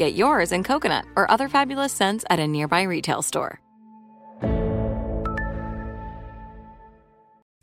Get yours in coconut or other fabulous scents at a nearby retail store.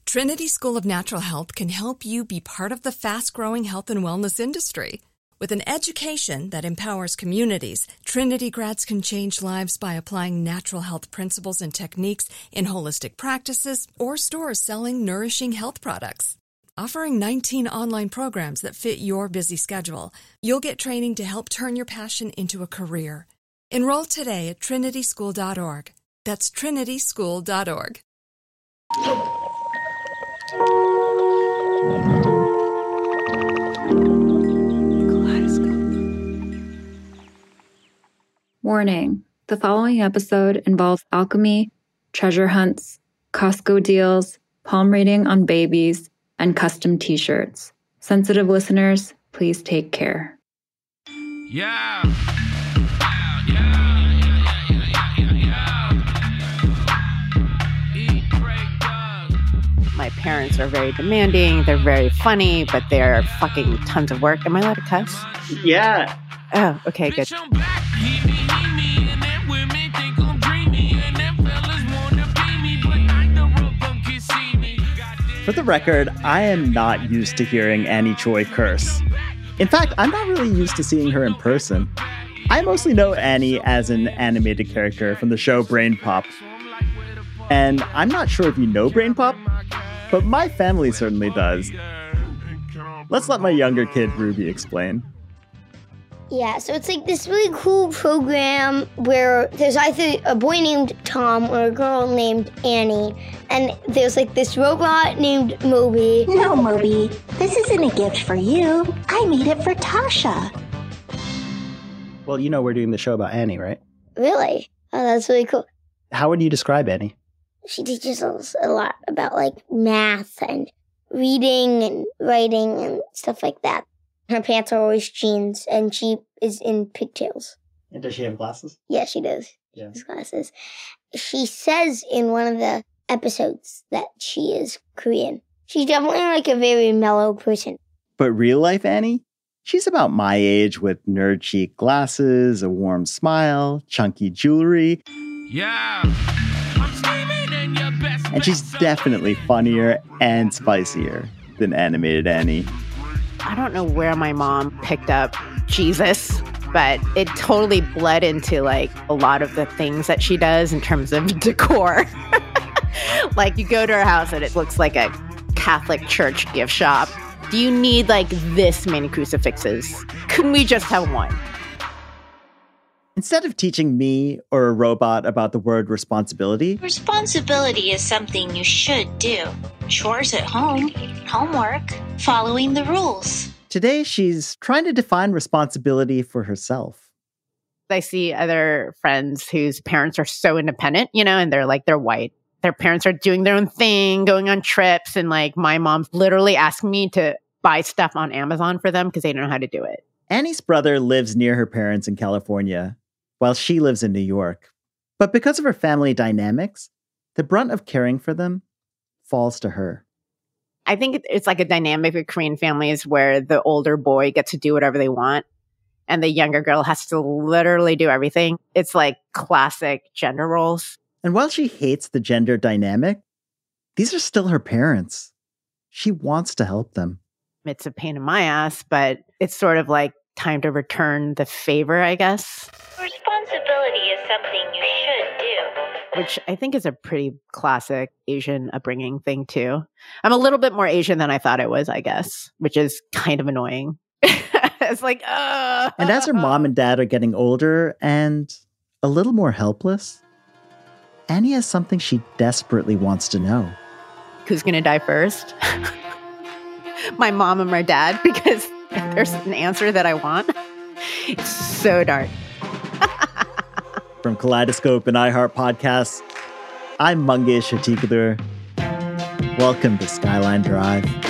Trinity School of Natural Health can help you be part of the fast growing health and wellness industry. With an education that empowers communities, Trinity grads can change lives by applying natural health principles and techniques in holistic practices or stores selling nourishing health products. Offering 19 online programs that fit your busy schedule, you'll get training to help turn your passion into a career. Enroll today at trinityschool.org. That's trinityschool.org. Warning the following episode involves alchemy, treasure hunts, Costco deals, palm reading on babies, and custom t shirts. Sensitive listeners, please take care. Yeah. My parents are very demanding. They're very funny, but they're fucking tons of work. Am I allowed to cuss? Yeah. Oh, okay, good. For the record, I am not used to hearing Annie Choi curse. In fact, I'm not really used to seeing her in person. I mostly know Annie as an animated character from the show Brain Pop. And I'm not sure if you know Brain Pop, but my family certainly does. Let's let my younger kid Ruby explain. Yeah, so it's like this really cool program where there's either a boy named Tom or a girl named Annie, and there's like this robot named Moby. No, Moby, this isn't a gift for you. I made it for Tasha. Well, you know we're doing the show about Annie, right? Really? Oh, that's really cool. How would you describe Annie? She teaches us a lot about like math and reading and writing and stuff like that. Her pants are always jeans, and she is in pigtails. And does she have glasses? Yeah, she does. Yeah. She has glasses. She says in one of the episodes that she is Korean. She's definitely like a very mellow person. But real life Annie? She's about my age with nerd chic glasses, a warm smile, chunky jewelry. Yeah. And she's definitely funnier and spicier than animated Annie. I don't know where my mom picked up Jesus, but it totally bled into like a lot of the things that she does in terms of decor. like you go to her house and it looks like a Catholic church gift shop. Do you need like this many crucifixes? Couldn't we just have one? Instead of teaching me or a robot about the word responsibility, Responsibility is something you should do. Chores at home, homework, following the rules. today she's trying to define responsibility for herself. I see other friends whose parents are so independent, you know, and they're like, they're white. Their parents are doing their own thing, going on trips. And like my mom's literally asking me to buy stuff on Amazon for them because they don't know how to do it. Annie's brother lives near her parents in California, while she lives in New York. But because of her family dynamics, the brunt of caring for them falls to her. I think it's like a dynamic with Korean families where the older boy gets to do whatever they want and the younger girl has to literally do everything. It's like classic gender roles. And while she hates the gender dynamic, these are still her parents. She wants to help them. It's a pain in my ass, but it's sort of like time to return the favor, I guess. Responsibility is something you should do. Which I think is a pretty classic Asian upbringing thing, too. I'm a little bit more Asian than I thought it was, I guess, which is kind of annoying. it's like, uh. And as her mom and dad are getting older and a little more helpless, Annie has something she desperately wants to know. Who's going to die first? my mom and my dad, because there's an answer that I want. It's so dark. From Kaleidoscope and iHeart Podcasts, I'm Mangesh Hattikudur. Welcome to Skyline Drive.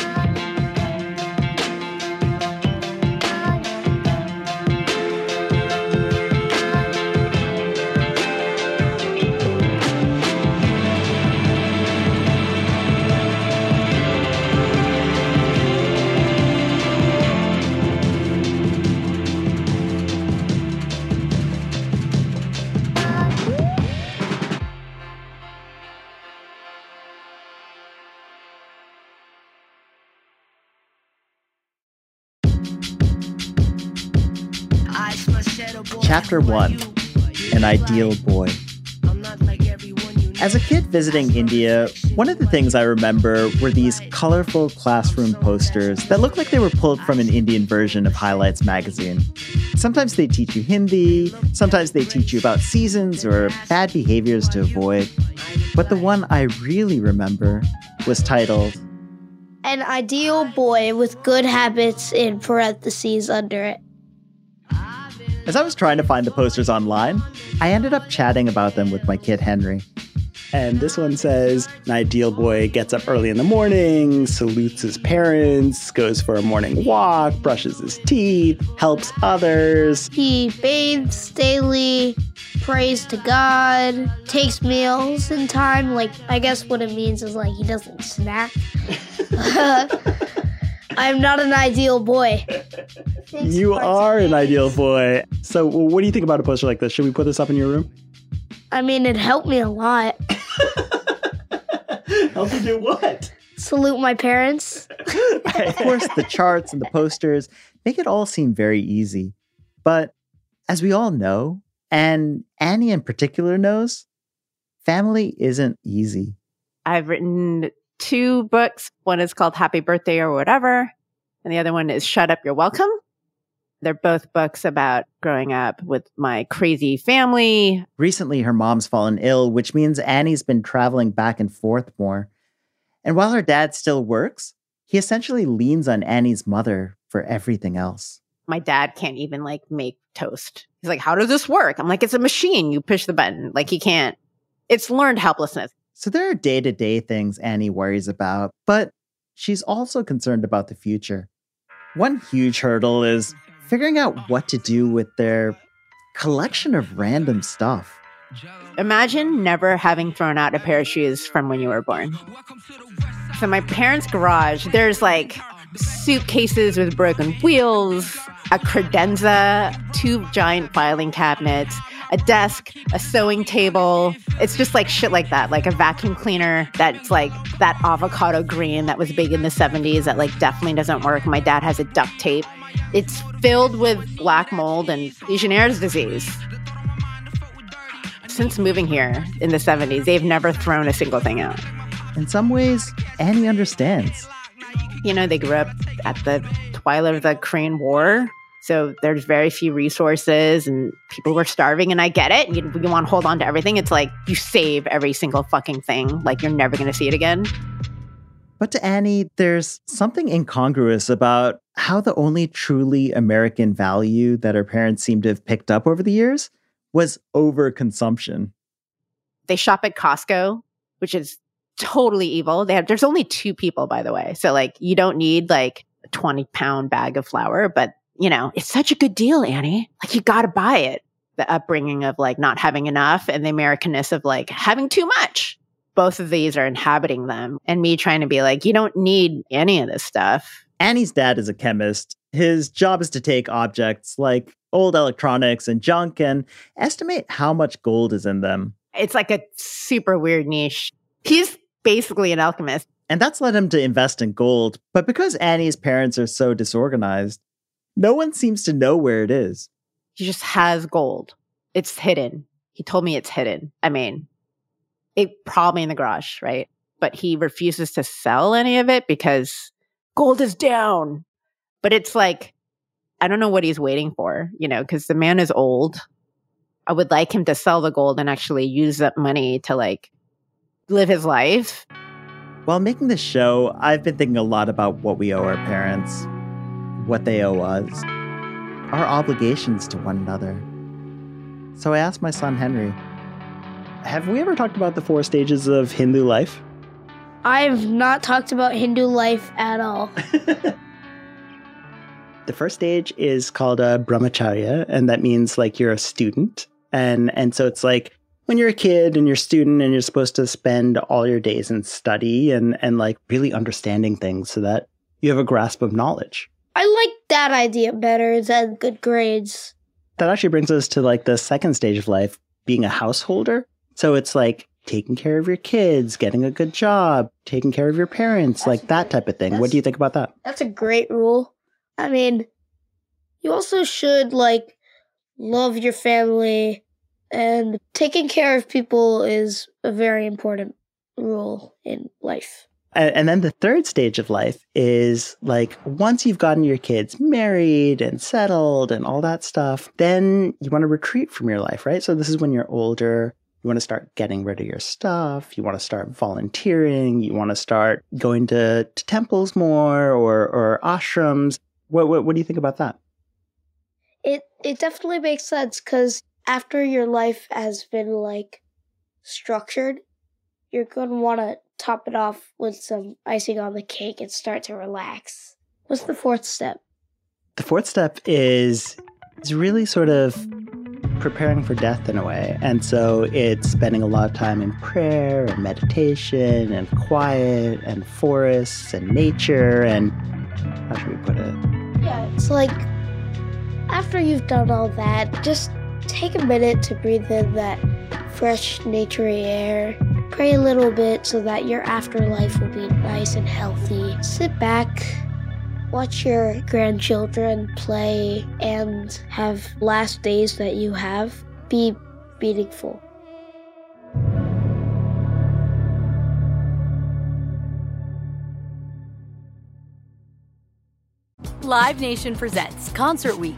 Chapter 1 An Ideal Boy. As a kid visiting India, one of the things I remember were these colorful classroom posters that looked like they were pulled from an Indian version of Highlights magazine. Sometimes they teach you Hindi, sometimes they teach you about seasons or bad behaviors to avoid. But the one I really remember was titled An Ideal Boy with Good Habits in parentheses under it. As I was trying to find the posters online, I ended up chatting about them with my kid Henry. And this one says an ideal boy gets up early in the morning, salutes his parents, goes for a morning walk, brushes his teeth, helps others. He bathes daily, prays to God, takes meals in time. Like, I guess what it means is like he doesn't snack. I'm not an ideal boy. You are an ideal boy. So, well, what do you think about a poster like this? Should we put this up in your room? I mean, it helped me a lot. Help you do what? Salute my parents. of course, the charts and the posters make it all seem very easy. But as we all know, and Annie in particular knows, family isn't easy. I've written two books. One is called Happy Birthday or Whatever, and the other one is Shut Up, You're Welcome. They're both books about growing up with my crazy family. Recently, her mom's fallen ill, which means Annie's been traveling back and forth more. And while her dad still works, he essentially leans on Annie's mother for everything else. My dad can't even like make toast. He's like, How does this work? I'm like, It's a machine. You push the button. Like, he can't. It's learned helplessness. So there are day to day things Annie worries about, but she's also concerned about the future. One huge hurdle is figuring out what to do with their collection of random stuff. Imagine never having thrown out a pair of shoes from when you were born. So, my parents' garage, there's like suitcases with broken wheels, a credenza, two giant filing cabinets, a desk, a sewing table. It's just like shit like that, like a vacuum cleaner that's like that avocado green that was big in the 70s that like definitely doesn't work. My dad has a duct tape. It's filled with black mold and Legionnaire's disease. Since moving here in the 70s, they've never thrown a single thing out. In some ways, Annie understands. You know, they grew up at the twilight of the Korean War. So there's very few resources and people were starving. And I get it. You, you want to hold on to everything. It's like you save every single fucking thing. Like you're never going to see it again. But to Annie, there's something incongruous about how the only truly American value that her parents seem to have picked up over the years was overconsumption. They shop at Costco, which is totally evil. They have, there's only two people, by the way. So like you don't need like a 20 pound bag of flour, but you know, it's such a good deal, Annie. Like you got to buy it. The upbringing of like not having enough and the Americanness of like having too much. Both of these are inhabiting them. And me trying to be like, you don't need any of this stuff. Annie's dad is a chemist. His job is to take objects like old electronics and junk and estimate how much gold is in them. It's like a super weird niche. He's basically an alchemist. And that's led him to invest in gold. But because Annie's parents are so disorganized, No one seems to know where it is. He just has gold. It's hidden. He told me it's hidden. I mean, it probably in the garage, right? But he refuses to sell any of it because gold is down. But it's like, I don't know what he's waiting for, you know, because the man is old. I would like him to sell the gold and actually use that money to like live his life. While making this show, I've been thinking a lot about what we owe our parents, what they owe us, our obligations to one another. So I asked my son Henry, have we ever talked about the four stages of Hindu life? I've not talked about Hindu life at all. the first stage is called a brahmacharya, and that means like you're a student. And and so it's like when you're a kid and you're a student and you're supposed to spend all your days in study and and like really understanding things so that you have a grasp of knowledge. I like that idea better than good grades. That actually brings us to like the second stage of life, being a householder. So it's like taking care of your kids, getting a good job, taking care of your parents, that's like that type of thing. What do you think about that? That's a great rule. I mean, you also should like love your family and taking care of people is a very important rule in life. And then the third stage of life is like once you've gotten your kids married and settled and all that stuff, then you want to retreat from your life, right? So this is when you're older. You want to start getting rid of your stuff. You want to start volunteering. You want to start going to, to temples more or, or ashrams. What, what, what do you think about that? It it definitely makes sense because after your life has been like structured, you're going to want to top it off with some icing on the cake and start to relax. What's the fourth step? The fourth step is is really sort of preparing for death in a way. And so it's spending a lot of time in prayer and meditation and quiet and forests and nature and how should we put it? Yeah, it's like after you've done all that, just take a minute to breathe in that fresh, naturey air. Pray a little bit so that your afterlife will be nice and healthy. Sit back, watch your grandchildren play, and have last days that you have be meaningful. Live Nation presents Concert Week.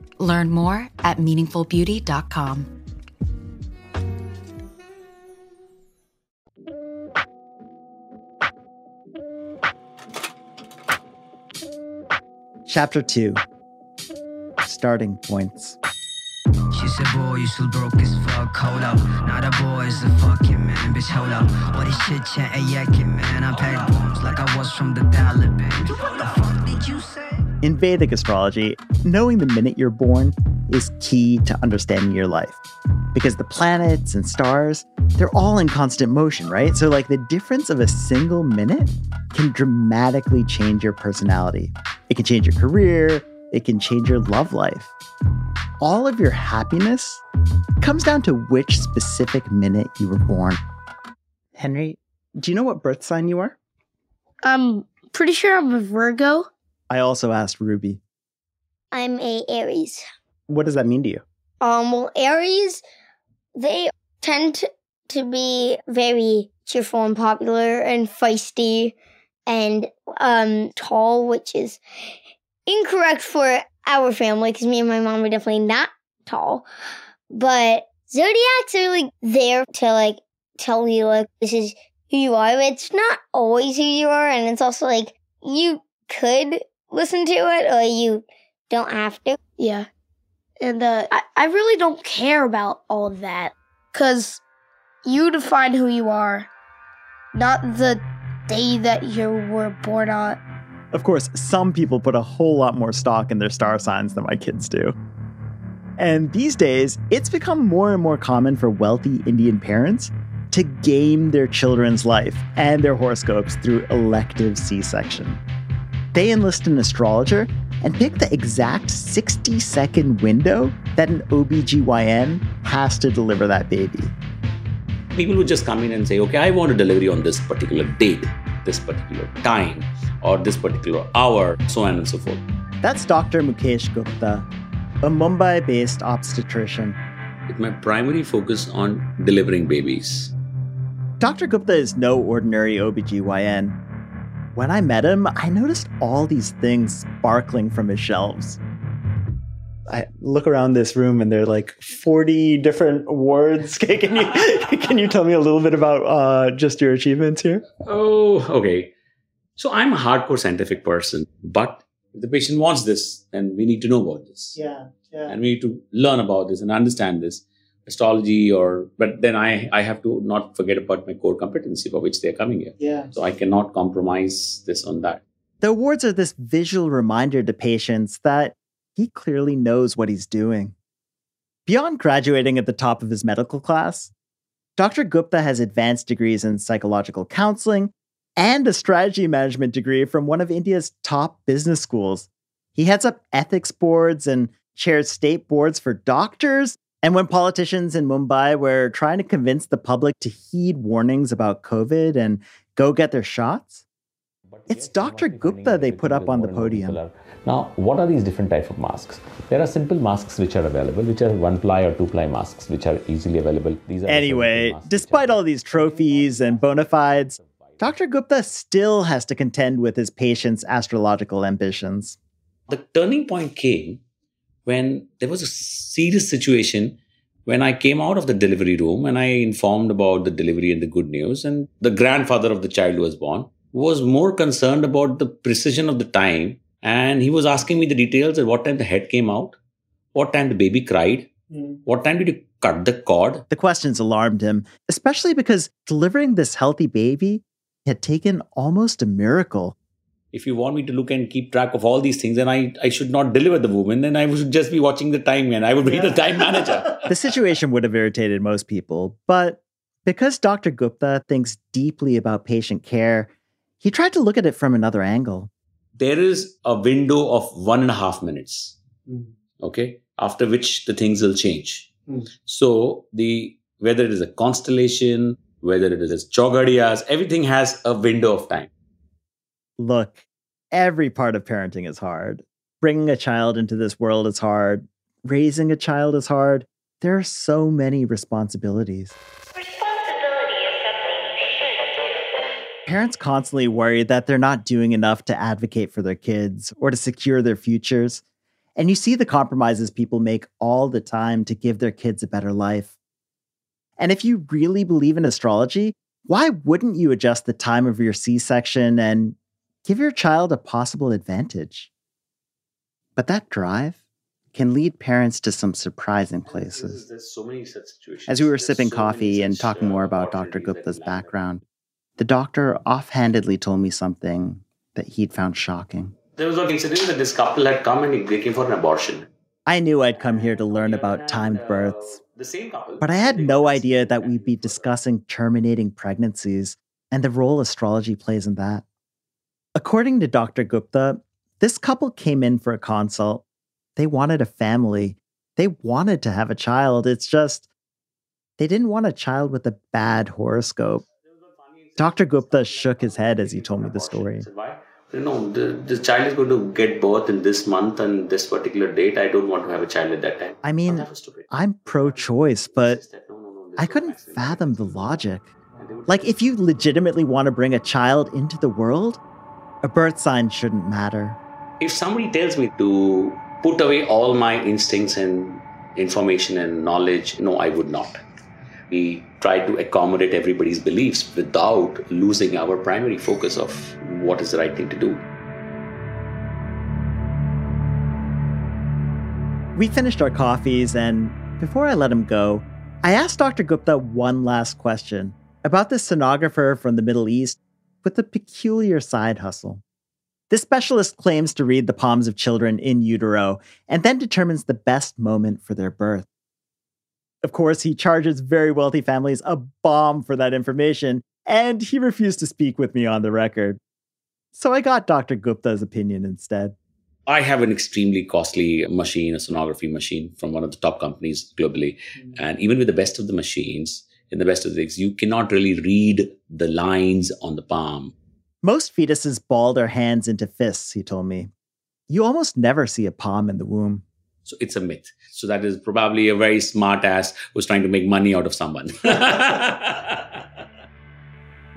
Learn more at meaningfulbeauty.com. Chapter 2 Starting Points. She said, boy, you still broke as fuck, hold up. Not a boy, it's a fucking man, bitch, hold up. All this shit chat and yakking, man. I pack bombs like I was from the Taliban. What the fuck did you say? In Vedic astrology, knowing the minute you're born is key to understanding your life. Because the planets and stars, they're all in constant motion, right? So, like, the difference of a single minute can dramatically change your personality. It can change your career, it can change your love life. All of your happiness comes down to which specific minute you were born. Henry, do you know what birth sign you are? I'm pretty sure I'm a Virgo. I also asked Ruby. I'm a Aries. What does that mean to you? Um, well, Aries, they tend to, be very cheerful and popular and feisty and um tall, which is incorrect for our family because me and my mom are definitely not tall. But zodiacs are like there to like tell you like this is who you are. It's not always who you are, and it's also like you could listen to it or you don't have to. Yeah. And uh, I, I really don't care about all of that because you define who you are, not the day that you were born on. Of course, some people put a whole lot more stock in their star signs than my kids do. And these days, it's become more and more common for wealthy Indian parents to game their children's life and their horoscopes through elective C section. They enlist an astrologer and pick the exact 60 second window that an OBGYN has to deliver that baby. People would just come in and say, okay, I want a delivery on this particular date, this particular time, or this particular hour, so on and so forth. That's Dr. Mukesh Gupta, a Mumbai based obstetrician. With my primary focus on delivering babies. Dr. Gupta is no ordinary OBGYN. When I met him, I noticed all these things sparkling from his shelves. I look around this room and there are like 40 different awards. Can you can you tell me a little bit about uh, just your achievements here? Oh, okay. So I'm a hardcore scientific person, but if the patient wants this, then we need to know about this. Yeah, yeah. And we need to learn about this and understand this astrology or but then I I have to not forget about my core competency for which they're coming here. Yeah. So I cannot compromise this on that. The awards are this visual reminder to patients that he clearly knows what he's doing. Beyond graduating at the top of his medical class, Dr. Gupta has advanced degrees in psychological counseling and a strategy management degree from one of India's top business schools. He heads up ethics boards and chairs state boards for doctors. And when politicians in Mumbai were trying to convince the public to heed warnings about COVID and go get their shots, it's Dr. Gupta they put up on the podium. Now, what are these different type of masks? There are simple masks which are available, which are one ply or two ply masks, which are easily available. These are Anyway, despite all these trophies and bona fides, Dr. Gupta still has to contend with his patients' astrological ambitions. The turning point came when there was a serious situation when I came out of the delivery room and I informed about the delivery and the good news, and the grandfather of the child who was born was more concerned about the precision of the time. And he was asking me the details at what time the head came out, what time the baby cried, mm. what time did you cut the cord. The questions alarmed him, especially because delivering this healthy baby had taken almost a miracle. If you want me to look and keep track of all these things, then I, I should not deliver the woman, then I should just be watching the time and I would be yeah. the time manager. the situation would have irritated most people, but because Dr. Gupta thinks deeply about patient care, he tried to look at it from another angle. There is a window of one and a half minutes, mm. okay, after which the things will change. Mm. So the whether it is a constellation, whether it is chogadiyas, everything has a window of time. Look, every part of parenting is hard. Bringing a child into this world is hard. Raising a child is hard. There are so many responsibilities. Parents constantly worry that they're not doing enough to advocate for their kids or to secure their futures. And you see the compromises people make all the time to give their kids a better life. And if you really believe in astrology, why wouldn't you adjust the time of your C section and give your child a possible advantage? But that drive can lead parents to some surprising places. So many situations. As we were sipping so coffee and talking uh, more about Dr. Gupta's background, the doctor offhandedly told me something that he'd found shocking. There was an incident that this couple had come and they came for an abortion. I knew I'd come here to learn about uh, timed births, but I had no idea that we'd be discussing terminating pregnancies and the role astrology plays in that. According to Dr. Gupta, this couple came in for a consult. They wanted a family. They wanted to have a child. It's just They didn't want a child with a bad horoscope. Dr. Gupta shook his head as he told me the story. You know, the, the child is going to get birth in this month and this particular date. I don't want to have a child at that time. I mean, I'm pro choice, but I couldn't fathom the logic. Like, if you legitimately want to bring a child into the world, a birth sign shouldn't matter. If somebody tells me to put away all my instincts and information and knowledge, no, I would not. We try to accommodate everybody's beliefs without losing our primary focus of what is the right thing to do. We finished our coffees, and before I let him go, I asked Dr. Gupta one last question about this sonographer from the Middle East with a peculiar side hustle. This specialist claims to read the palms of children in utero and then determines the best moment for their birth. Of course, he charges very wealthy families a bomb for that information, and he refused to speak with me on the record. So I got Dr. Gupta's opinion instead. I have an extremely costly machine, a sonography machine from one of the top companies globally. Mm-hmm. And even with the best of the machines, in the best of the things, you cannot really read the lines on the palm. Most fetuses ball their hands into fists, he told me. You almost never see a palm in the womb. So it's a myth. So that is probably a very smart ass who's trying to make money out of someone.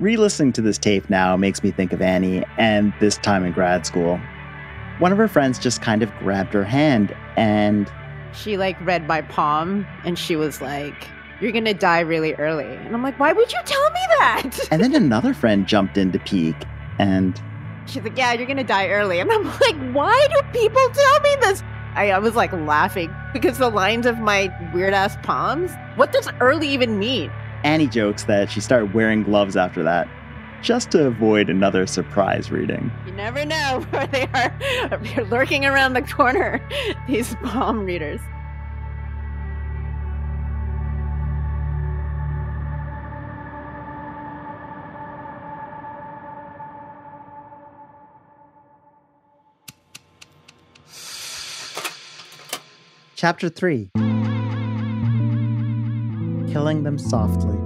Re listening to this tape now makes me think of Annie and this time in grad school. One of her friends just kind of grabbed her hand and. She like read my palm and she was like, You're gonna die really early. And I'm like, Why would you tell me that? and then another friend jumped in to peek and. She's like, Yeah, you're gonna die early. And I'm like, Why do people tell me this? I, I was like laughing because the lines of my weird ass palms. What does early even mean? Annie jokes that she started wearing gloves after that, just to avoid another surprise reading. You never know where they are lurking around the corner, these palm readers. Chapter 3 Killing Them Softly.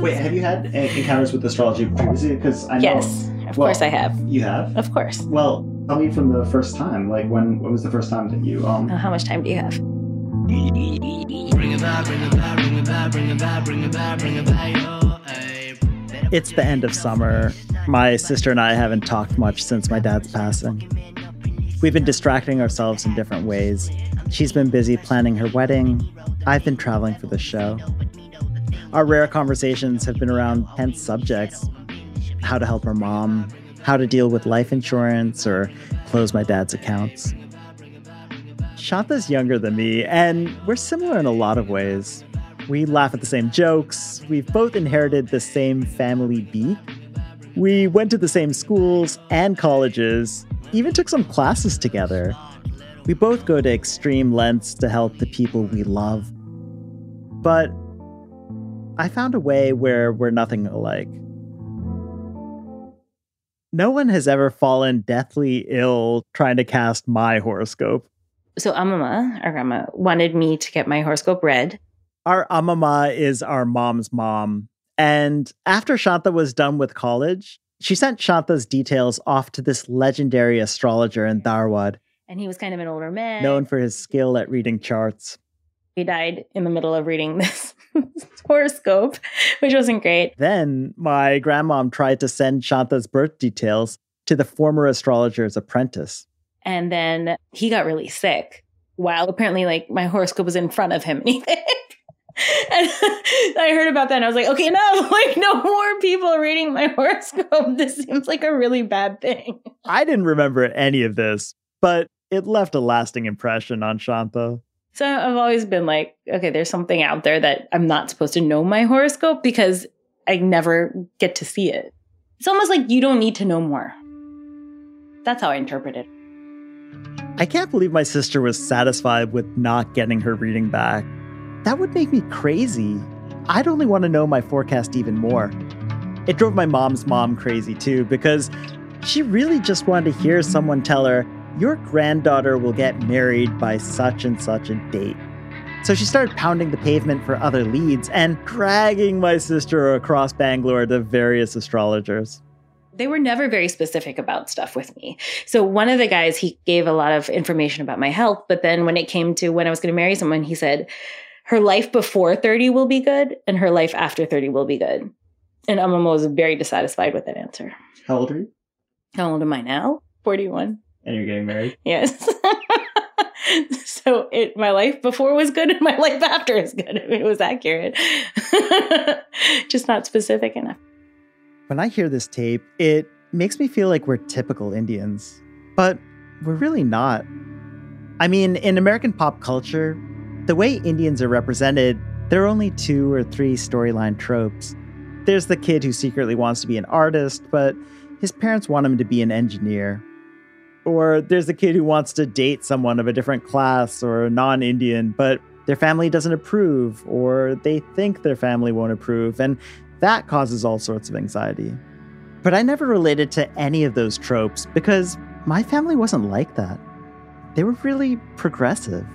Wait, have you had encounters with astrology previously? Because I know. Yes, of well, course I have. You have? Of course. Well, tell me from the first time. Like, when, when was the first time that you. um? Uh, how much time do you have? It's the end of summer. My sister and I haven't talked much since my dad's passing. We've been distracting ourselves in different ways. She's been busy planning her wedding. I've been traveling for the show. Our rare conversations have been around tense subjects how to help her mom, how to deal with life insurance, or close my dad's accounts. Shanta's younger than me, and we're similar in a lot of ways. We laugh at the same jokes, we've both inherited the same family beat. We went to the same schools and colleges, even took some classes together. We both go to extreme lengths to help the people we love. But I found a way where we're nothing alike. No one has ever fallen deathly ill trying to cast my horoscope. So Amama, our grandma, wanted me to get my horoscope read. Our Amama is our mom's mom. And after Shanta was done with college, she sent Shanta's details off to this legendary astrologer in Dharwad. And he was kind of an older man. Known for his skill at reading charts. He died in the middle of reading this horoscope, which wasn't great. Then my grandmom tried to send Shanta's birth details to the former astrologer's apprentice. And then he got really sick while apparently like my horoscope was in front of him and he and I heard about that and I was like, okay, no, like no more people reading my horoscope. This seems like a really bad thing. I didn't remember any of this, but it left a lasting impression on Shanta. So I've always been like, okay, there's something out there that I'm not supposed to know my horoscope because I never get to see it. It's almost like you don't need to know more. That's how I interpret it. I can't believe my sister was satisfied with not getting her reading back. That would make me crazy. I'd only want to know my forecast even more. It drove my mom's mom crazy too, because she really just wanted to hear someone tell her, Your granddaughter will get married by such and such a date. So she started pounding the pavement for other leads and dragging my sister across Bangalore to various astrologers. They were never very specific about stuff with me. So one of the guys, he gave a lot of information about my health. But then when it came to when I was going to marry someone, he said, her life before 30 will be good and her life after 30 will be good. And Amama was very dissatisfied with that answer. How old are you? How old am I now? 41. And you're getting married? Yes. so it my life before was good and my life after is good. I mean, it was accurate. Just not specific enough. When I hear this tape, it makes me feel like we're typical Indians, but we're really not. I mean, in American pop culture, the way Indians are represented, there are only two or three storyline tropes. There's the kid who secretly wants to be an artist, but his parents want him to be an engineer. Or there's the kid who wants to date someone of a different class or non Indian, but their family doesn't approve, or they think their family won't approve, and that causes all sorts of anxiety. But I never related to any of those tropes because my family wasn't like that. They were really progressive.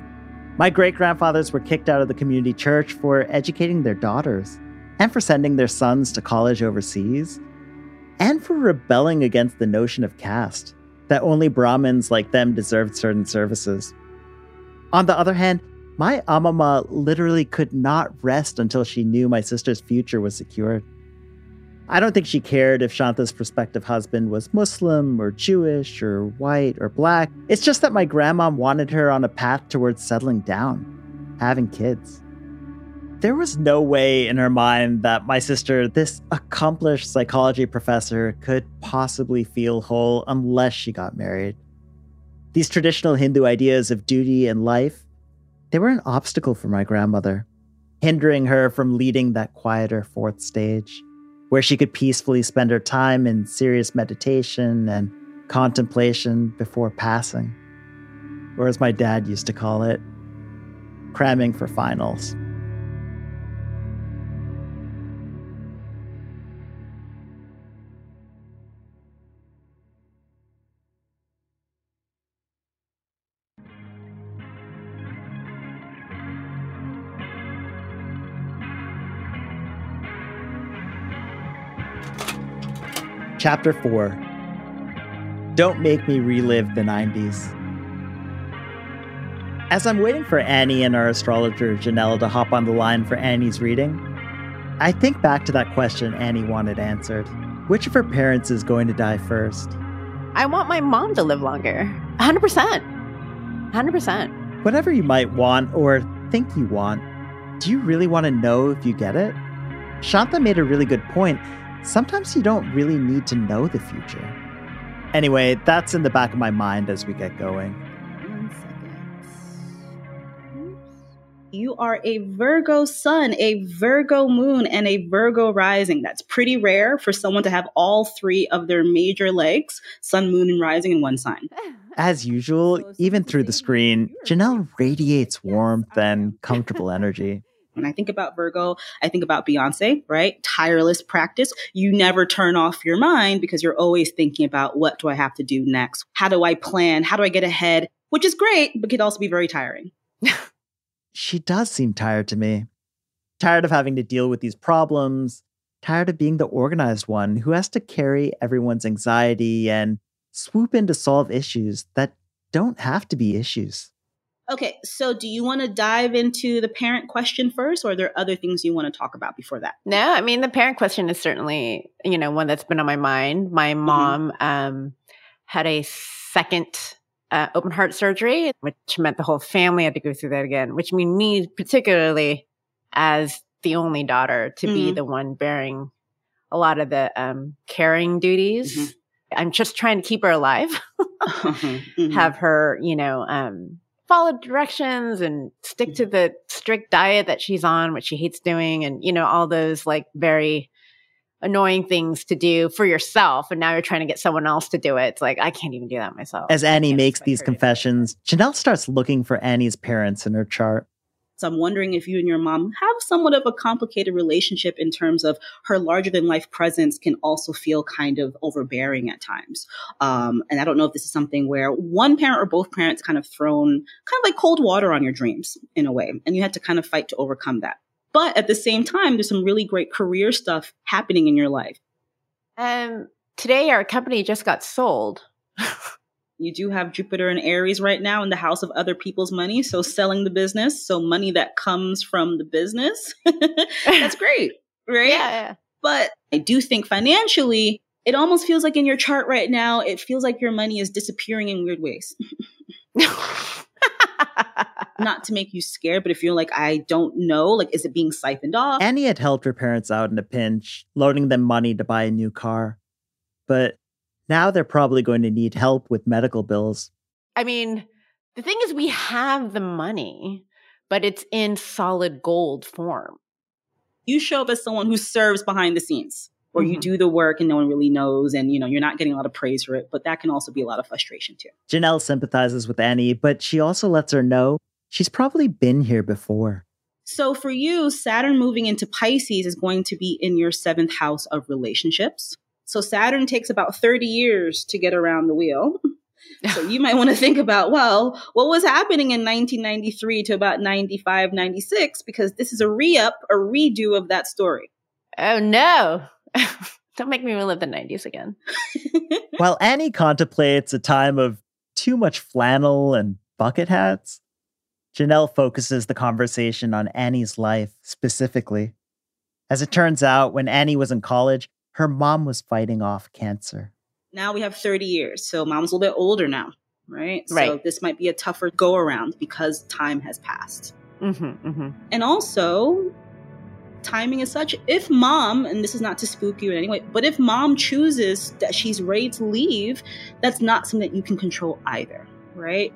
My great grandfathers were kicked out of the community church for educating their daughters, and for sending their sons to college overseas, and for rebelling against the notion of caste that only Brahmins like them deserved certain services. On the other hand, my Amama literally could not rest until she knew my sister's future was secured. I don't think she cared if Shanta's prospective husband was Muslim or Jewish or white or black. It's just that my grandma wanted her on a path towards settling down, having kids. There was no way in her mind that my sister, this accomplished psychology professor, could possibly feel whole unless she got married. These traditional Hindu ideas of duty and life, they were an obstacle for my grandmother, hindering her from leading that quieter fourth stage, where she could peacefully spend her time in serious meditation and contemplation before passing. Or as my dad used to call it, cramming for finals. Chapter 4 Don't Make Me Relive the 90s. As I'm waiting for Annie and our astrologer Janelle to hop on the line for Annie's reading, I think back to that question Annie wanted answered. Which of her parents is going to die first? I want my mom to live longer. 100%. 100%. Whatever you might want or think you want, do you really want to know if you get it? Shanta made a really good point sometimes you don't really need to know the future. Anyway, that's in the back of my mind as we get going. You are a Virgo sun, a Virgo moon, and a Virgo rising. That's pretty rare for someone to have all three of their major legs, sun, moon, and rising in one sign. As usual, even through the screen, Janelle radiates warmth and comfortable energy. When I think about Virgo, I think about Beyonce, right? Tireless practice. You never turn off your mind because you're always thinking about what do I have to do next? How do I plan? How do I get ahead? Which is great, but could also be very tiring. she does seem tired to me. Tired of having to deal with these problems, tired of being the organized one who has to carry everyone's anxiety and swoop in to solve issues that don't have to be issues. Okay, so do you want to dive into the parent question first, or are there other things you want to talk about before that? No, I mean the parent question is certainly you know one that's been on my mind. My mm-hmm. mom mm-hmm. um, had a second uh, open heart surgery, which meant the whole family had to go through that again. Which means me particularly as the only daughter to mm-hmm. be the one bearing a lot of the um, caring duties. Mm-hmm. I'm just trying to keep her alive, mm-hmm. have her, you know, um, follow directions and stick to mm-hmm. the strict diet that she's on, which she hates doing, and you know, all those like very annoying things to do for yourself and now you're trying to get someone else to do it. It's like I can't even do that myself. As Annie makes these confessions, Janelle starts looking for Annie's parents in her chart. So I'm wondering if you and your mom have somewhat of a complicated relationship in terms of her larger than life presence can also feel kind of overbearing at times. Um, and I don't know if this is something where one parent or both parents kind of thrown kind of like cold water on your dreams in a way, and you had to kind of fight to overcome that. But at the same time, there's some really great career stuff happening in your life. Um, today our company just got sold. You do have Jupiter and Aries right now in the house of other people's money. So selling the business, so money that comes from the business. That's great, right? Yeah, yeah. But I do think financially, it almost feels like in your chart right now, it feels like your money is disappearing in weird ways. Not to make you scared, but if you're like, I don't know, like, is it being siphoned off? Annie had helped her parents out in a pinch, loaning them money to buy a new car. But now they're probably going to need help with medical bills. I mean, the thing is, we have the money, but it's in solid gold form. You show up as someone who serves behind the scenes, or you mm-hmm. do the work and no one really knows, and you know you're not getting a lot of praise for it. But that can also be a lot of frustration too. Janelle sympathizes with Annie, but she also lets her know she's probably been here before. So for you, Saturn moving into Pisces is going to be in your seventh house of relationships. So Saturn takes about 30 years to get around the wheel. So you might want to think about, well, what was happening in 1993 to about 95, 96, because this is a re up, a redo of that story. Oh, no. Don't make me relive the 90s again. While Annie contemplates a time of too much flannel and bucket hats, Janelle focuses the conversation on Annie's life specifically. As it turns out, when Annie was in college, her mom was fighting off cancer. Now we have 30 years. So mom's a little bit older now, right? right. So this might be a tougher go around because time has passed. Mm-hmm, mm-hmm. And also, timing is such if mom, and this is not to spook you in any way, but if mom chooses that she's ready to leave, that's not something that you can control either, right?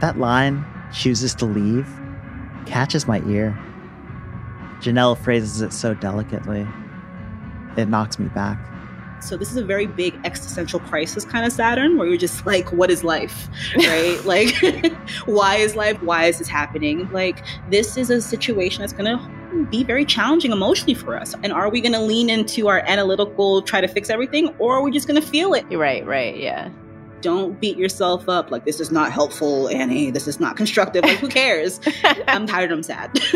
That line, chooses to leave, catches my ear. Janelle phrases it so delicately. It knocks me back. So this is a very big existential crisis kind of Saturn where you're just like, what is life? Right? like, why is life? Why is this happening? Like, this is a situation that's going to be very challenging emotionally for us. And are we going to lean into our analytical, try to fix everything, or are we just going to feel it? Right, right, yeah. Don't beat yourself up like this is not helpful, Annie. This is not constructive. Like, who cares? I'm tired. I'm sad.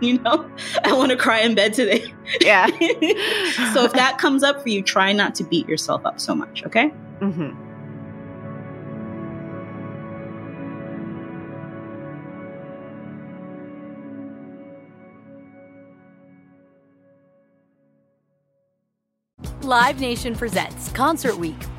you know, I want to cry in bed today. Yeah. so if that comes up for you, try not to beat yourself up so much. Okay. Mm-hmm. Live Nation presents Concert Week.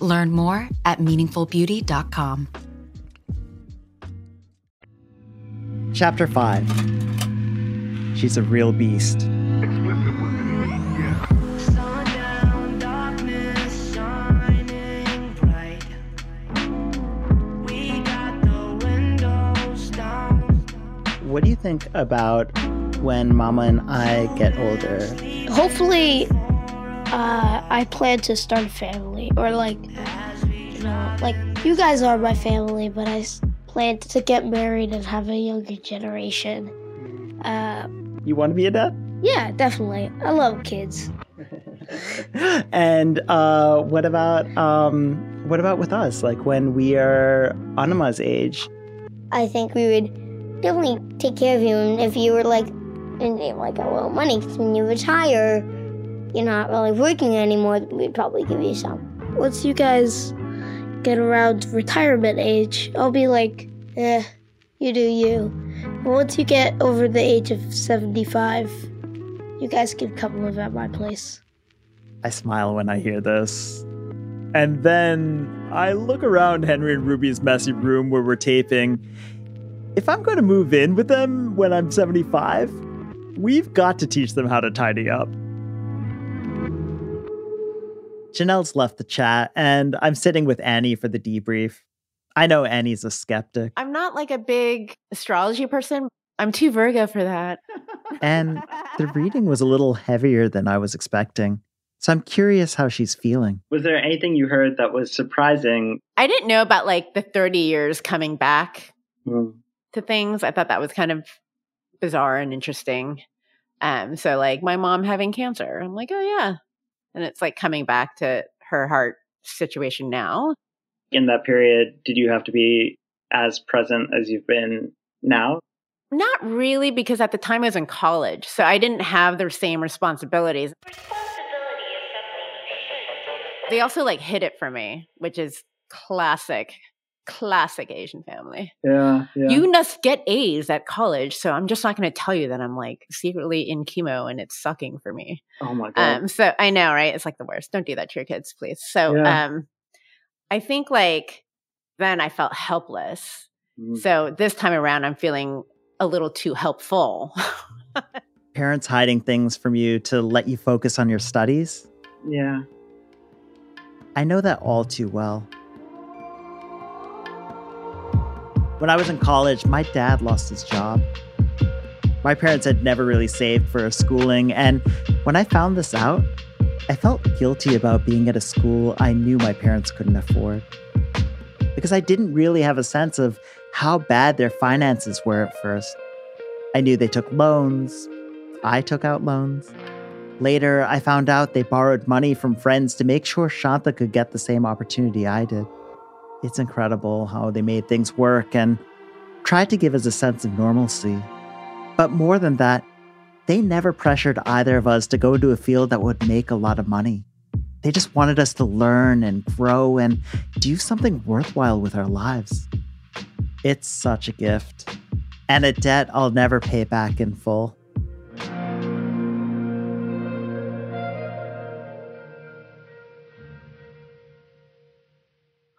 Learn more at meaningfulbeauty.com. Chapter 5 She's a real beast. What do you think about when Mama and I get older? Hopefully, uh, I plan to start a family, or like, you know, like you guys are my family, but I plan to get married and have a younger generation. Uh, You want to be a dad? yeah, definitely. I love kids. and uh, what about um, what about with us? Like when we are Anama's age, I think we would definitely take care of you. And if you were like, in like a little money, 'cause when you retire, you're not really working anymore, we'd probably give you some. Once you guys get around retirement age, I'll be like, eh, you do you. But once you get over the age of 75, you guys can come live at my place. I smile when I hear this. And then I look around Henry and Ruby's messy room where we're taping. If I'm going to move in with them when I'm 75, we've got to teach them how to tidy up. Janelle's left the chat, and I'm sitting with Annie for the debrief. I know Annie's a skeptic, I'm not like a big astrology person. I'm too Virgo for that. and the reading was a little heavier than I was expecting. So I'm curious how she's feeling. Was there anything you heard that was surprising? I didn't know about like the 30 years coming back Hmm. to things. I thought that was kind of bizarre and interesting. Um, so like my mom having cancer, I'm like, oh yeah, and it's like coming back to her heart situation now. In that period, did you have to be as present as you've been now? Not really, because at the time I was in college, so I didn't have the same responsibilities. They also like hid it from me, which is classic, classic Asian family. Yeah, yeah. You must get A's at college, so I'm just not going to tell you that I'm like secretly in chemo and it's sucking for me. oh my god. Um, so I know, right? It's like the worst. Don't do that to your kids, please. So, Yeah. um, I think like then I felt helpless. Mm. So this time around, I'm feeling a little too helpful. Parents hiding things from you to let you focus on your studies? yeah. I know that all too well. When I was in college, my dad lost his job. My parents had never really saved for schooling, and when I found this out, I felt guilty about being at a school I knew my parents couldn't afford. Because I didn't really have a sense of how bad their finances were at first. I knew they took loans, I took out loans. Later, I found out they borrowed money from friends to make sure Shanta could get the same opportunity I did. It's incredible how they made things work and tried to give us a sense of normalcy. But more than that, they never pressured either of us to go into a field that would make a lot of money. They just wanted us to learn and grow and do something worthwhile with our lives. It's such a gift, and a debt I'll never pay back in full.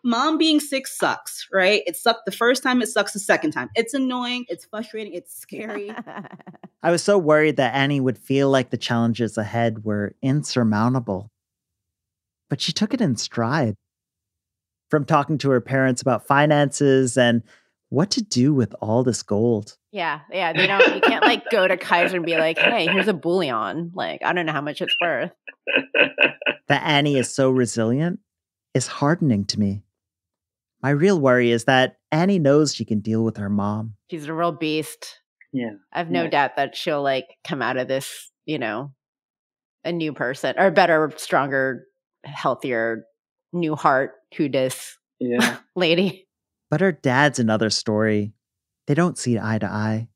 Mom being sick sucks, right? It sucked the first time, it sucks the second time. It's annoying, it's frustrating, it's scary. I was so worried that Annie would feel like the challenges ahead were insurmountable. But she took it in stride. From talking to her parents about finances and what to do with all this gold. yeah, yeah. They don't. You can't like go to Kaiser and be like, "Hey, here's a bullion." Like, I don't know how much it's worth. That Annie is so resilient is hardening to me. My real worry is that Annie knows she can deal with her mom. She's a real beast. Yeah. I have no Nice. doubt that she'll like come out of this, you know, a new person or better, stronger, healthier, new heart, who dis Yeah. lady. But her dad's another story. They don't see eye to eye.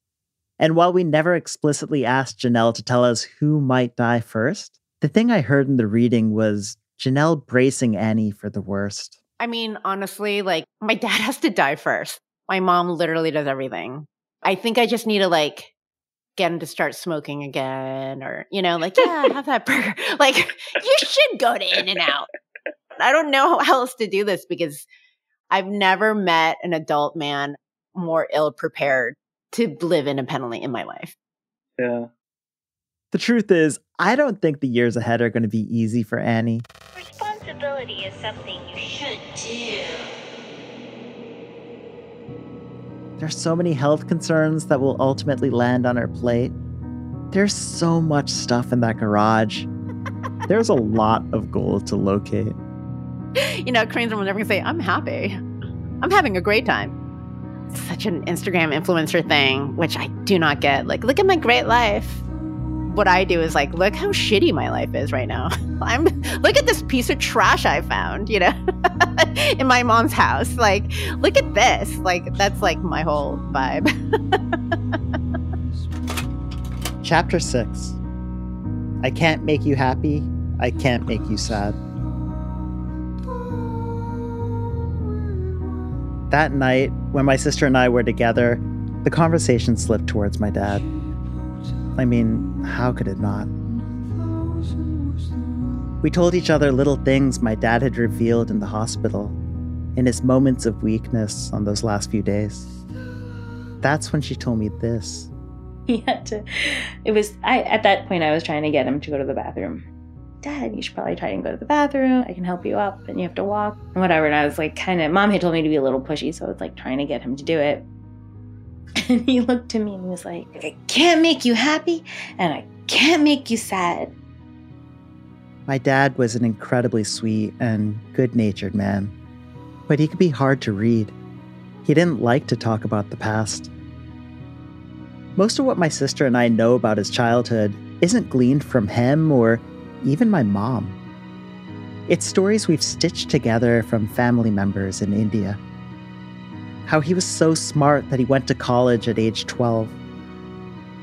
And while we never explicitly asked Janelle to tell us who might die first, the thing I heard in the reading was Janelle bracing Annie for the worst. I mean, honestly, like my dad has to die first. My mom literally does everything. I think I just need to like get him to start smoking again or, you know, like, yeah, have that burger. Like, you should go to In-N-Out. I don't know how else to do this because I've never met an adult man more ill prepared to live independently in my life. Yeah. The truth is, I don't think the years ahead are going to be easy for Annie. Responsibility is something you should do. There's so many health concerns that will ultimately land on her plate. There's so much stuff in that garage. There's a lot of gold to locate. You know, Koreans will never gonna say, I'm happy. I'm having a great time. It's such an Instagram influencer thing, which I do not get. Like, look at my great life. What I do is like, look how shitty my life is right now. I'm look at this piece of trash I found, you know, in my mom's house. Like, look at this. Like, that's like my whole vibe. Chapter 6 I can't make you happy, I can't make you sad. That night, when my sister and I were together, the conversation slipped towards my dad. I mean, how could it not? We told each other little things my dad had revealed in the hospital, in his moments of weakness on those last few days. That's when she told me this. He had to. It was. I at that point I was trying to get him to go to the bathroom. Dad, you should probably try and go to the bathroom. I can help you up, and you have to walk and whatever. And I was like, kind of. Mom had told me to be a little pushy, so I was like trying to get him to do it. And he looked at me and he was like, I can't make you happy, and I can't make you sad. My dad was an incredibly sweet and good natured man, but he could be hard to read. He didn't like to talk about the past. Most of what my sister and I know about his childhood isn't gleaned from him or even my mom. It's stories we've stitched together from family members in India. How he was so smart that he went to college at age 12.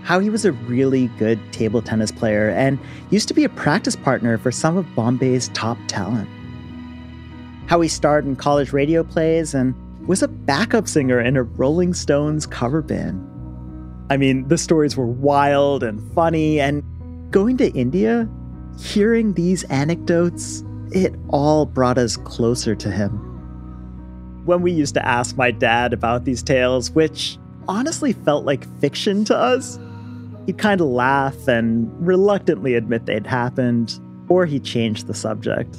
How he was a really good table tennis player and used to be a practice partner for some of Bombay's top talent. How he starred in college radio plays and was a backup singer in a Rolling Stones cover band. I mean, the stories were wild and funny, and going to India, hearing these anecdotes, it all brought us closer to him. When we used to ask my dad about these tales, which honestly felt like fiction to us, he'd kind of laugh and reluctantly admit they'd happened, or he'd change the subject.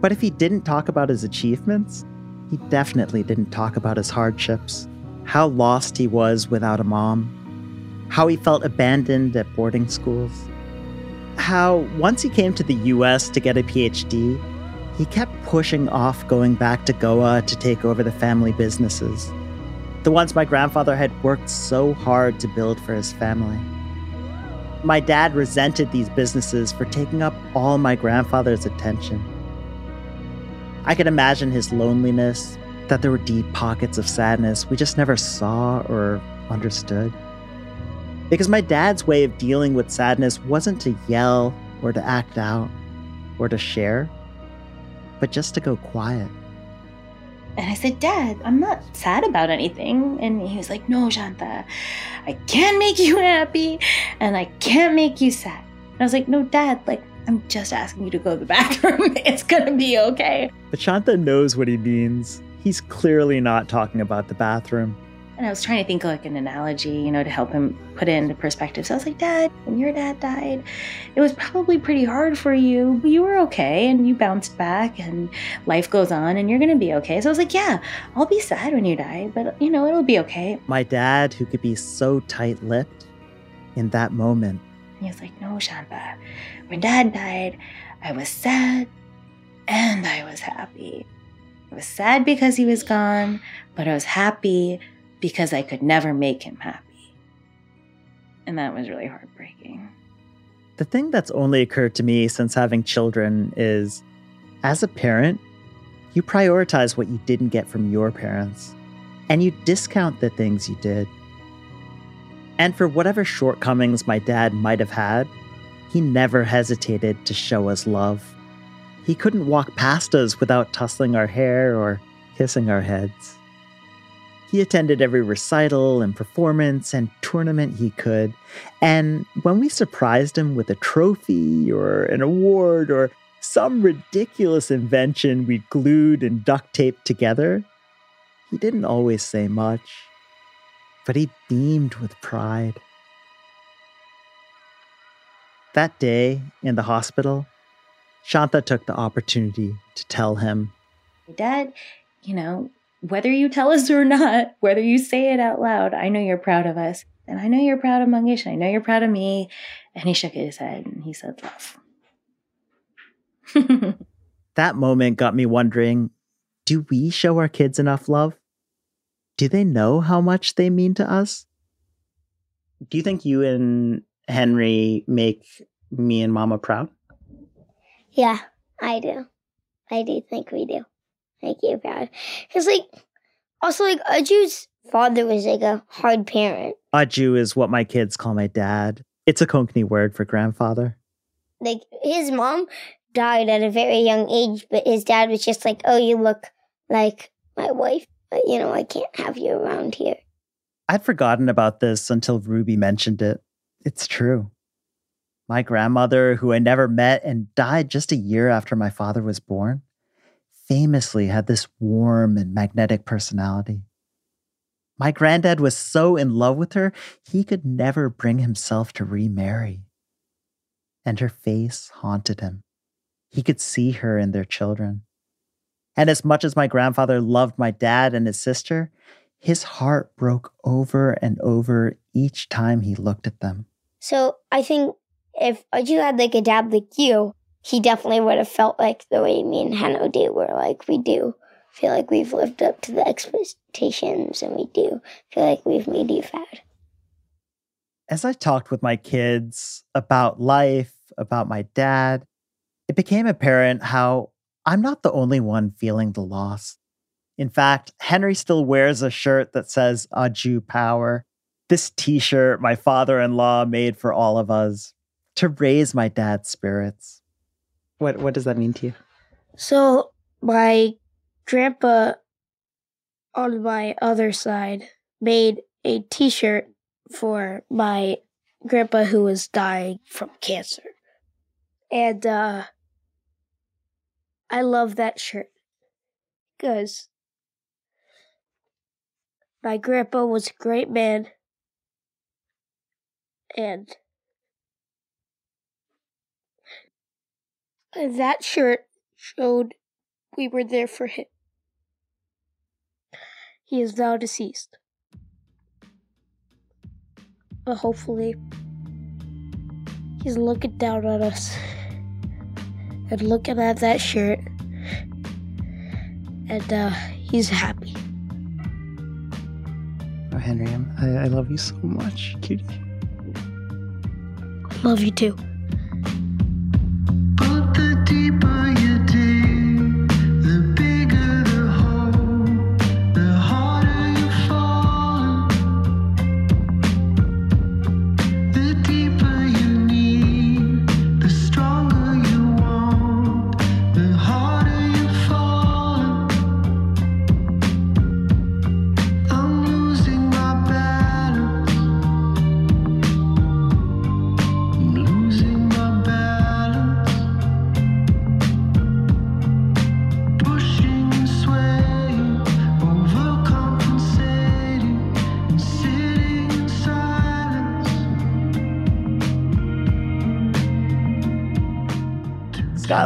But if he didn't talk about his achievements, he definitely didn't talk about his hardships, how lost he was without a mom, how he felt abandoned at boarding schools, how once he came to the US to get a PhD, he kept pushing off going back to Goa to take over the family businesses, the ones my grandfather had worked so hard to build for his family. My dad resented these businesses for taking up all my grandfather's attention. I could imagine his loneliness, that there were deep pockets of sadness we just never saw or understood. Because my dad's way of dealing with sadness wasn't to yell or to act out or to share, but just to go quiet. And I said, Dad, I'm not sad about anything. And he was like, No, Shanta, I can't make you happy and I can't make you sad. And I was like, No, Dad, like, I'm just asking you to go to the bathroom. it's gonna be okay. But Shanta knows what he means. He's clearly not talking about the bathroom. And I was trying to think like an analogy, you know, to help him put it into perspective. So I was like, Dad, when your dad died, it was probably pretty hard for you, but you were okay and you bounced back and life goes on and you're going to be okay. So I was like, Yeah, I'll be sad when you die, but you know, it'll be okay. My dad, who could be so tight lipped, in that moment. He was like, No, Shanta, when dad died, I was sad and I was happy. I was sad because he was gone, but I was happy because I could never make him happy. And that was really heartbreaking. The thing that's only occurred to me since having children is as a parent, you prioritize what you didn't get from your parents, and you discount the things you did. And for whatever shortcomings my dad might have had, he never hesitated to show us love. He couldn't walk past us without tussling our hair or kissing our heads. He attended every recital and performance and tournament he could. And when we surprised him with a trophy or an award or some ridiculous invention we glued and duct taped together, he didn't always say much, but he beamed with pride. That day in the hospital, Shanta took the opportunity to tell him Dad, you know, whether you tell us or not, whether you say it out loud, I know you're proud of us. And I know you're proud of Mangesh. I know you're proud of me. And he shook his head and he said, love. that moment got me wondering do we show our kids enough love? Do they know how much they mean to us? Do you think you and Henry make me and Mama proud? Yeah, I do. I do think we do. Make you proud. Because, like, also, like, Aju's father was, like, a hard parent. Aju is what my kids call my dad. It's a Konkani word for grandfather. Like, his mom died at a very young age, but his dad was just like, oh, you look like my wife, but, you know, I can't have you around here. I'd forgotten about this until Ruby mentioned it. It's true. My grandmother, who I never met and died just a year after my father was born, famously had this warm and magnetic personality. My granddad was so in love with her, he could never bring himself to remarry. And her face haunted him. He could see her in their children. And as much as my grandfather loved my dad and his sister, his heart broke over and over each time he looked at them. So I think if you had like a dad like you, he definitely would have felt like the way me and Hanno do, where like we do feel like we've lived up to the expectations and we do feel like we've made you proud. As I talked with my kids about life, about my dad, it became apparent how I'm not the only one feeling the loss. In fact, Henry still wears a shirt that says Aju Power. This t shirt my father in law made for all of us to raise my dad's spirits. What, what does that mean to you? So, my grandpa on my other side made a t shirt for my grandpa who was dying from cancer. And uh, I love that shirt because my grandpa was a great man and that shirt showed we were there for him. He is now deceased. But hopefully, he's looking down on us and looking at that shirt, and uh, he's happy. Oh, Henry, I, I love you so much, cutie. Love you too.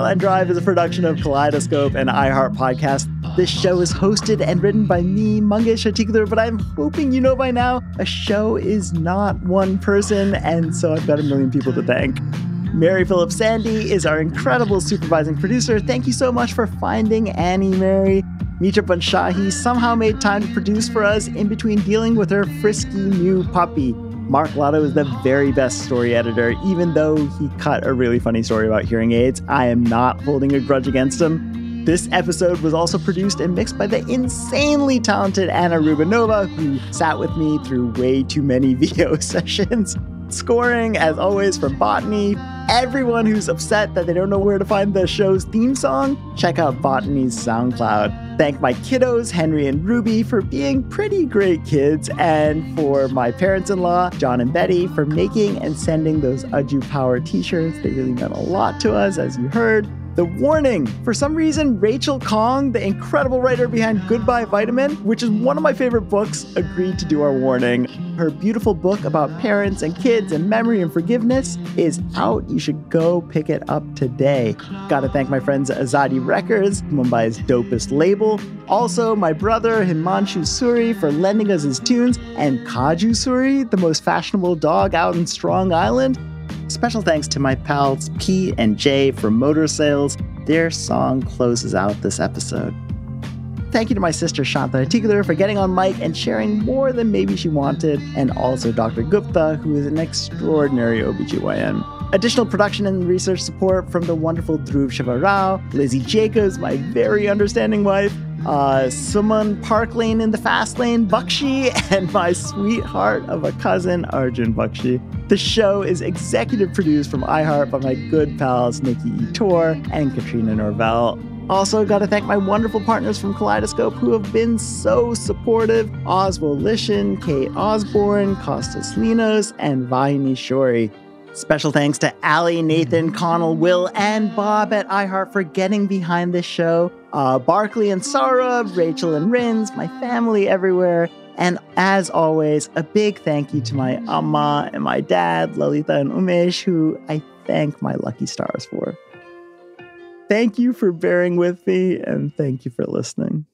Skyline Drive is a production of Kaleidoscope and iHeart Podcast. This show is hosted and written by me, Mangesh Hattikudur, but I'm hoping you know by now a show is not one person, and so I've got a million people to thank. Mary Phillips Sandy is our incredible supervising producer. Thank you so much for finding Annie Mary. Mitra Banshahi somehow made time to produce for us in between dealing with her frisky new puppy. Mark Lotto is the very best story editor, even though he cut a really funny story about hearing aids. I am not holding a grudge against him. This episode was also produced and mixed by the insanely talented Anna Rubinova, who sat with me through way too many VO sessions. Scoring, as always, from Botany. Everyone who's upset that they don't know where to find the show's theme song, check out Botany's SoundCloud. Thank my kiddos, Henry and Ruby, for being pretty great kids, and for my parents in law, John and Betty, for making and sending those Aju Power t shirts. They really meant a lot to us, as you heard. The warning for some reason, Rachel Khong, the incredible writer behind Goodbye Vitamin, which is one of my favorite books, agreed to do our warning. Her beautiful book about parents and kids and memory and forgiveness is out. You should go pick it up today. Gotta thank my friends at Azadi Records, Mumbai's dopest label. Also, my brother Himanshu Suri for lending us his tunes, and Kaju Suri, the most fashionable dog out in Strong Island. Special thanks to my pals P and J for Motor Sales. Their song closes out this episode. Thank you to my sister Shanta Tigler for getting on mic and sharing more than maybe she wanted, and also Dr. Gupta, who is an extraordinary OBGYN. Additional production and research support from the wonderful Dhruv Shivarao, Lizzie Jacobs, my very understanding wife, uh, Suman Park Lane in the fast lane, Bakshi, and my sweetheart of a cousin, Arjun Bakshi. The show is executive produced from iHeart by my good pals Nikki Ettore and Katrina Norvell. Also, got to thank my wonderful partners from Kaleidoscope who have been so supportive Oz Woloshyn, Kate Osborne, Costas Linos, and Vahini Shori. Special thanks to Ali, Nathan, Connell, Will, and Bob at iHeart for getting behind this show. Uh, Barkley and Sarah, Rachel and Rins, my family everywhere. And as always, a big thank you to my amma and my dad, Lalita and Umesh, who I thank my lucky stars for. Thank you for bearing with me, and thank you for listening.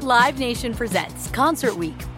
Live Nation presents Concert Week.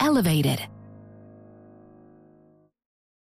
elevated.